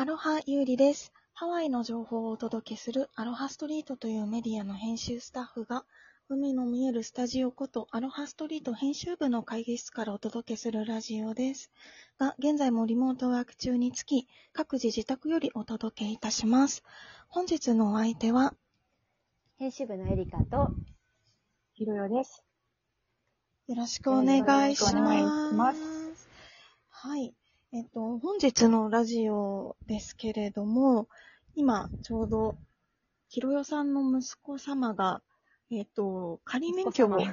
アロハユーリです。ハワイの情報をお届けするアロハストリートというメディアの編集スタッフが、海の見えるスタジオことアロハストリート編集部の会議室からお届けするラジオです。が、現在もリモートワーク中につき、各自自宅よりお届けいたします。本日のお相手は、編集部のエリカと、ひろよです。よろしくお願いします。よろしくお願いしますはい。えっと、本日のラジオですけれども、今、ちょうど、ひろよさんの息子様が、えっと、仮免許を、息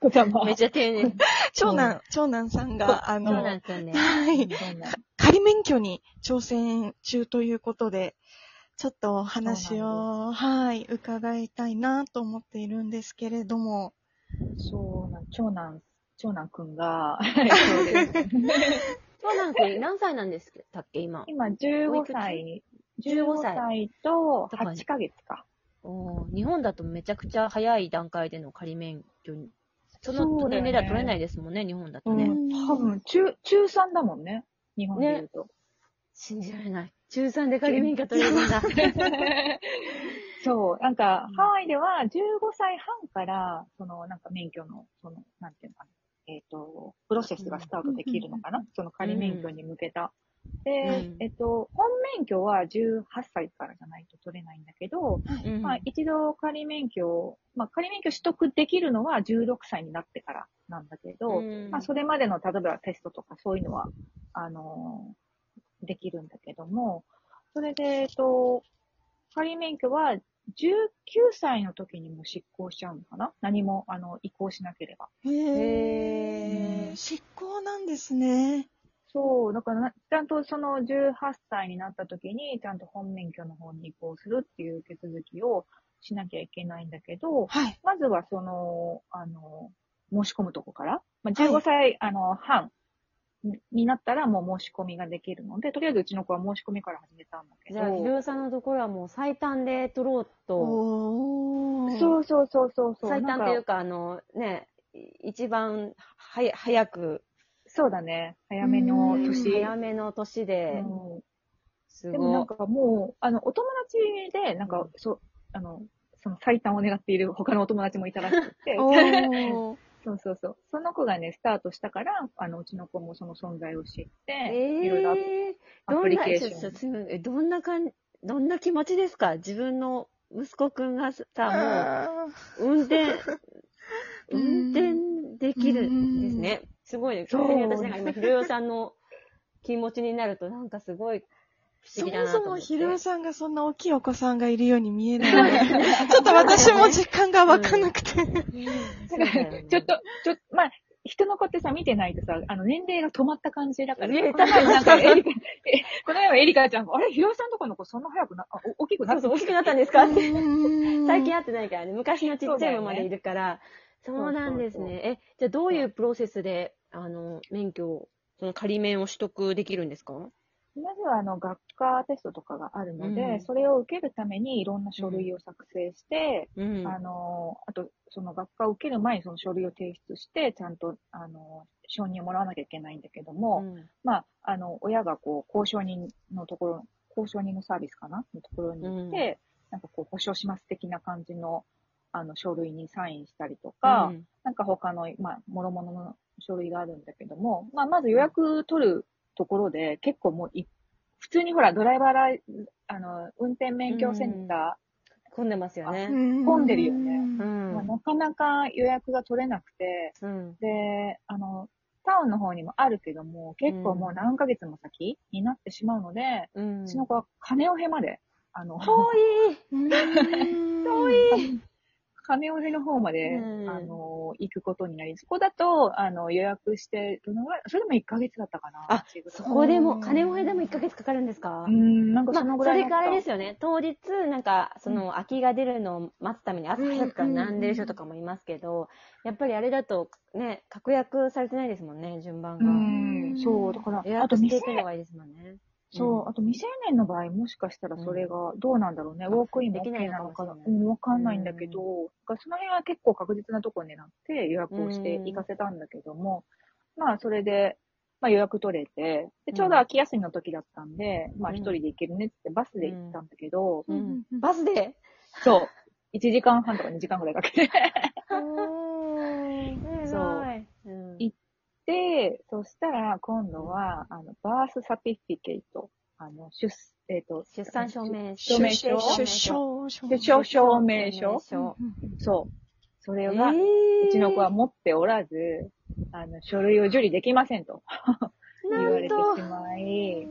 子様。めっちゃ丁寧。長男、長男さんが、あの、ね。はい、仮免許に挑戦中ということで、ちょっとお話を、はい、伺いたいなと思っているんですけれども、そうなん、長男、長男くんが、そうですそうなんですよ。何歳なんですかっけ、今。今15歳、15 15歳歳と8ヶ月か。おー日本だとめちゃくちゃ早い段階での仮免許に。その年齢では取れないですもんね、日本だとね。うん、多分、中、中3だもんね。日本で言うと。信じられない。中3で仮免許取れるんだ。そう、なんかうん、ハワイでは15歳半から、その、なんか免許の、その、なんていうのかな、えっ、と、プロセスがスタートできるのかな、その仮免許に向けた。で、うん。えっと、本免許は18歳からじゃないと取れないんだけど、うん。まあ、一度仮免許を、まあ、仮免許取得できるのは16歳になってからなんだけど、うん。まあ、それまでの、例えばテストとかそういうのは、あのーできるんだけども、それで、えっと、仮免許は19歳の時にも執行しちゃうのかな？何も、あの、移行しなければ。へへー執行なんですね。そう、だからな、ちゃんとその18歳になった時に、ちゃんと本免許の方に移行するっていう手続きをしなきゃいけないんだけど、はい。まずはその、あの、申し込むとこから、まあ、15歳、あの、半にになったらもう申し込みができるので、とりあえずうちの子は申し込みから始めたんだけど。じゃあ、ひろよさんのところはもう最短で取ろうと、おー。そうそうそうそうそう。最短というか。か、あの、ね、一番はや早く、そうだね。早めの年。早めの年で、うんすでもなんごかもう、あの、お友達で、なんか、そう、あの、その最短を願っている他のお友達もいたらしくて。そうそうそう。その子がね、スタートしたから、あの、うちの子もその存在を知って、えいろいろアプリケーション。どんなかん、どんな気持ちですか？自分の息子くんがさ、もう、運転、運転できるんですね。すごいね。そう私なんか今、ひろよさんの気持ちになると、なんかすごい不そもそ。もひろよさんがそんな大きいお子さんがいるように見えない。ちょっと私も実感が湧かなくて。ちょっと、ちょっと、まあ、人の子ってさ、見てないとさ、あの、年齢が止まった感じだから。いやこの前なんか、エリカ、えこの前はエリカちゃんが、あれ、ひろさんとこの子そんな早くな、あ、お大きくなったそうそう、大きくなったんですか？って。最最近会ってないからね、昔のちっちゃいままでいるから、そうなんですそうそうね。え、じゃあどういうプロセスで、あの、免許を、その仮免を取得できるんですか？まずは、あの、学科テストとかがあるので、うん。それを受けるためにいろんな書類を作成して、うん。あの、あと、その学科を受ける前にその書類を提出して、ちゃんと、あの、承認をもらわなきゃいけないんだけども、うん。まあ、あの、親がこう、交渉人のところ、交渉人のサービスかなのところに行って、なんかこう、保証します的な感じの、あの、書類にサインしたりとか、うん。なんか他の、まあ、諸々の書類があるんだけども、まあ、まず予約取るところで、結構もうい、普通にほら、ドライバーライ、あの、運転免許センタ混んでますよね。混んでるよねまあ、なかなか予約が取れなくて、うん。で、あの、タウンの方にもあるけども、結構もう何ヶ月も先になってしまうので、う。うんちの子は金尾へまで、あの、遠い 遠い金尾への方まで、うんあの、行くことになり、そこだと、あの、予約してるのが、それでも1ヶ月だったかな。あそこでも、金尾へでも1ヶ月かかるんですか？うん、なんかまあ、そのぐらいだった。それかあれですよね。当日、なんか、その、空きが出るのを待つために朝早くから並んでる人とかもいますけど、やっぱりあれだと、ね、確約されてないですもんね、順番うが。ん、そう、だから、予約していくのがいいですもんね。そう、あと未成年の場合、もしかしたらそれがどうなんだろうね。ウォークインも OK のかもなのかな。うん、わかんないんだけど、がその辺は結構確実なところになって予約をして行かせたんだけども、まあ、それで、まあ予約取れて、で、ちょうど秋休みの時だったんで、まあうん一人で行けるねってバスで行ったんだけど、うん。うん。うん。バスで？そう。1時間半とか2時間ぐらいかけて。うんそう偉いう。ん。いで、そしたら今度は、あの、バースサティフィケイト、あの、出、えっ、と、出産証明証。明書。出生証出生証明書。証そう。それえが、ー。うちの子は持っておらず、あの、書類を受理できませ んと。言われてしまい、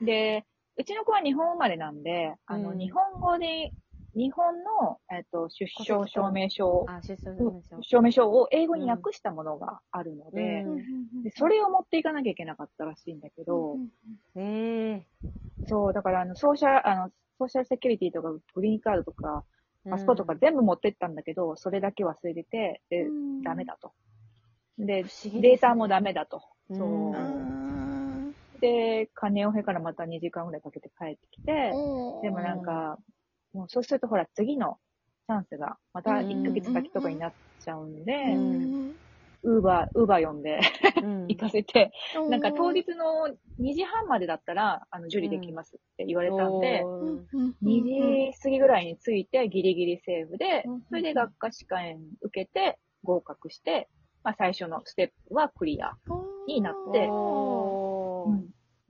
で、うちの子は日本生まれなんで、あの、うん。日本語で、日本の、えっと、出生証明書、あ、出産証明書。証明書を英語に訳したものがあるので、うん。でそれを持っていかなきゃいけなかったらしいんだけど、えそう、だからあの、ソーシャル、あの、ソーシャルセキュリティとか、グリーンカードとか、えパスポートとか全部持ってったんだけど、それだけ忘れてて、で、ダメだと。で、ね。データもダメだと。うんそう。うん。で、金をへからまた2時間ぐらいかけて帰ってきて、でもなんか、もうそうするとほら、次のチャンスが、また1ヶ月先とかになっちゃうんで、うんウーバー、ウーバー呼んでうん。行かせて、なんか当日の2時半までだったら、あの、受理できますって言われたんで、おー2時過ぎぐらいに着いてギリギリセーフでうん、それで学科試験受けて合格して、まあ最初のステップはクリア。になって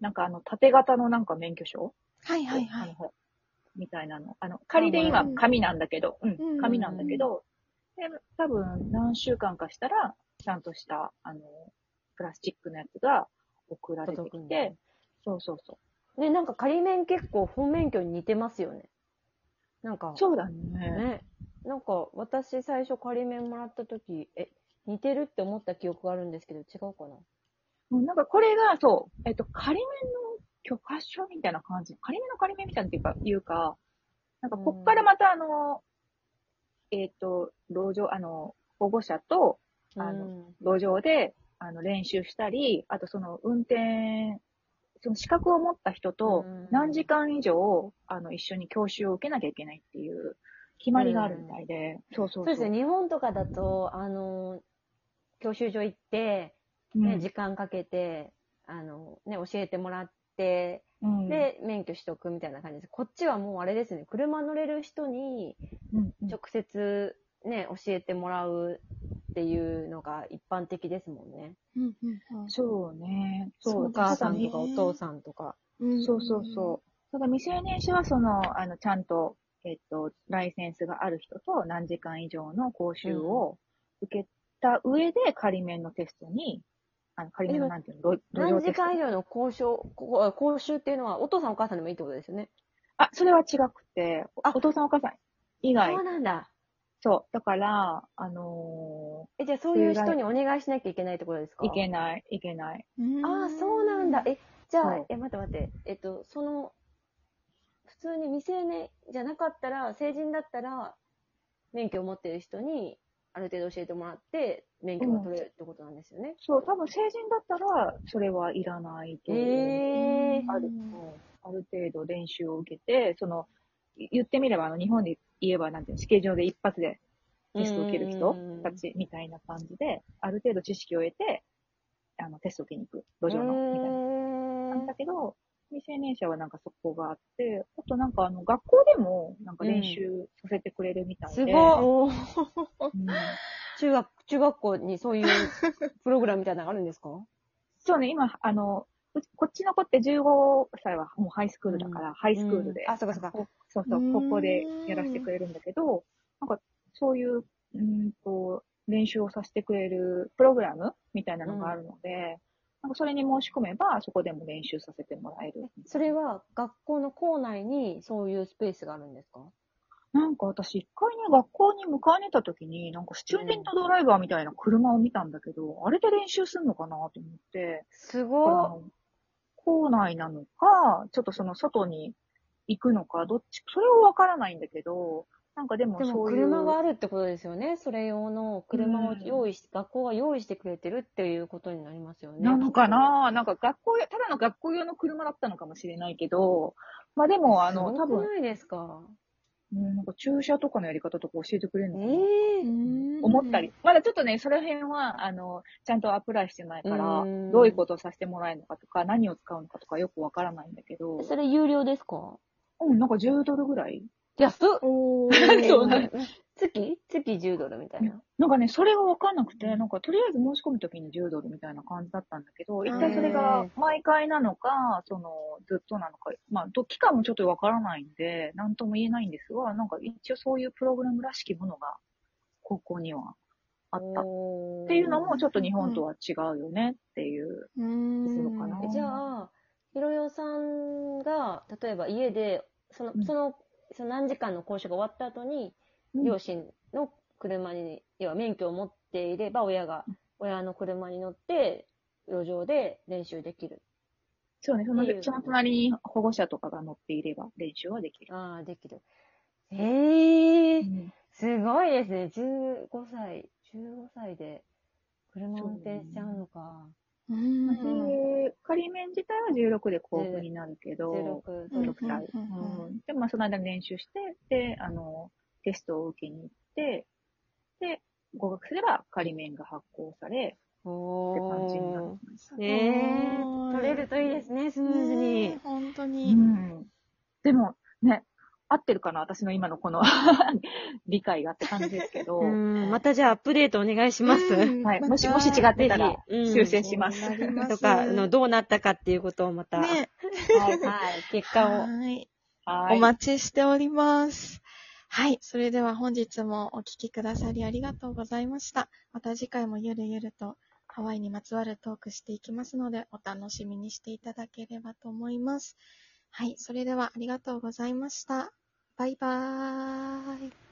なんかあの、縦型のなんか免許証はいはいはい。みたいなの。あの、仮で今紙なんだけど、ううんん、紙なんだけど、で、多分何週間かしたら、ちゃんとした、あの、プラスチックのやつが送られてきて、そうそうそう。ね、なんか仮免結構本免許に似てますよね。なんか、そうだね。ね。なんか私最初仮免もらった時、え、似てるって思った記憶があるんですけど、違うかな？うんなんかこれが、そう、えっと、仮面の許可証みたいな感じ。仮面の仮面みたいなっていうか、いうか、なんかこっからまたあの、えっと、路上、あの、保護者と、あのうん路上で、あの、練習したり、あとその運転、その資格を持った人とうん。何時間以上、あの、一緒に教習を受けなきゃいけないっていう決まりがあるみたいで、そうそうそう。そうですね、日本とかだと、あの、教習所行って、ね、うん。時間かけて、あの、ね、教えてもらっで、免許取得みたいな感じです。こっちはもうあれですね、車乗れる人にうんうん直接ね、教えてもらうっていうのが一般的ですもんね。そうね。そう、お母さんとかお父さんとか。そうそうそう。ただ未成年者はその、あの、ちゃんと、えっと、ライセンスがある人と何時間以上の講習を受けた上で仮免のテストに、あの、仮免のなんていうの、何時。間以上の講習、こ講習っていうのはお父さんお母さんでもいいってことですよね？あ、それは違くて、あお父さんお母さん以外そう。なんだ。そう。だから、あのえ、じゃあそういう人にお願いしなきゃいけないってことですか？ーいけない、いけない。ああ、そうなんだ。え、じゃあえ、待って待って。えっと、その、普通に未成年じゃなかったら、成人だったら、免許を持ってる人に、ある程度教えてもらって、免許が取れるってことなんですよね。そう、多分成人だったら、それはいらないと思う。ええある、うん。ある程度練習を受けて、その、い言ってみれば、あの、日本で言えば、なんていうの、試験場で一発でテストを受ける人たちみたいな感じで、ある程度知識を得て、あの、テストを受けに行く、路上の、みたいな。感じだけど、未成年者はなんかそこがあって、あとなんかあの、学校でもなんか練習させてくれるみたいで。すごい。うん。中学、中学校にそういうプログラムみたいなのがあるんですか？そうね、今、あの、うこっちの子って15歳はもうハイスクールだから、ハイスクールで。うんあそうかそうか。こそうそうう、ん。ここでやらせてくれるんだけど、なんか、そういう、うんと、練習をさせてくれるプログラムみたいなのがあるので、なんかそれに申し込めば、そこでも練習させてもらえる。それは学校の校内にそういうスペースがあるんですか？なんか私一回ね、学校に迎えに行った時に、なんかスチューデントドライバーみたいな車を見たんだけど、あれで練習するのかなと思って、すごの校内なのか、ちょっとその外に行くのか、どっち、それはわからないんだけど、なんかでもい。でもそういう。車があるってことですよね。それ用の車をうん用意し、学校が用意してくれてるっていうことになりますよね。なのかな？なんか学校や、ただの学校用の車だったのかもしれないけど、まあでも、あの、多分、ないですか？うん、なんか注射とかのやり方とか教えてくれるのかな、ええ思ったり。。まだちょっとね、その辺は、あの、ちゃんとアプライしてないからうん、どういうことをさせてもらえるのかとか、何を使うのかとかよくわからないんだけど、それ有料ですか？うん、なんか10ドルぐらい安っ。お そう月？月10ドルみたいな。なんかね、それがわかんなくて、なんかとりあえず申し込むときに10ドルみたいな感じだったんだけど、一体それが毎回なのか、その、ずっとなのか、まあ、ど期間もちょっとわからないんで、なんとも言えないんですが、なんか一応そういうプログラムらしきものが、高校にはあった。っっていうのも、ちょっと日本とは違うよねっていう。のかな。じゃあ、ひろよさんが、例えば家で、そのう、ん。その、その何時間の講習が終わった後に、両親の車に、要は免許を持っていれば、親が、親の車に乗って、路上で練習できる。そうね、そのその隣に保護者とかが乗っていれば練習はできる。ああ、できる。ええうんすごいですね。15歳、15歳で車運転しちゃうのか。うーん。で、仮免自体は16で交付になるけど、16、うん16歳。うんで、まあ、その間に練習して、で、あの、テストを受けに行って、で、合格すれば仮免が発行され、おって感じになるー。。すごいええ取れるといいですね、スムーズねにえ。本当うに。ん。でも、ね、合ってるかな？私の今のこの 理解がって感じですけど、うん、またじゃあアップデートお願いします。うんはい。もし、もし違ってたら修正します。とか、あの、どうなったかっていうことをまた、ねはい。はい、結果を。お待ちしております。はい。それでは本日もお聞きくださりありがとうございました。また次回もゆるゆるとハワイにまつわるトークしていきますので、お楽しみにしていただければと思います。はい。それではありがとうございました。バイバーイ。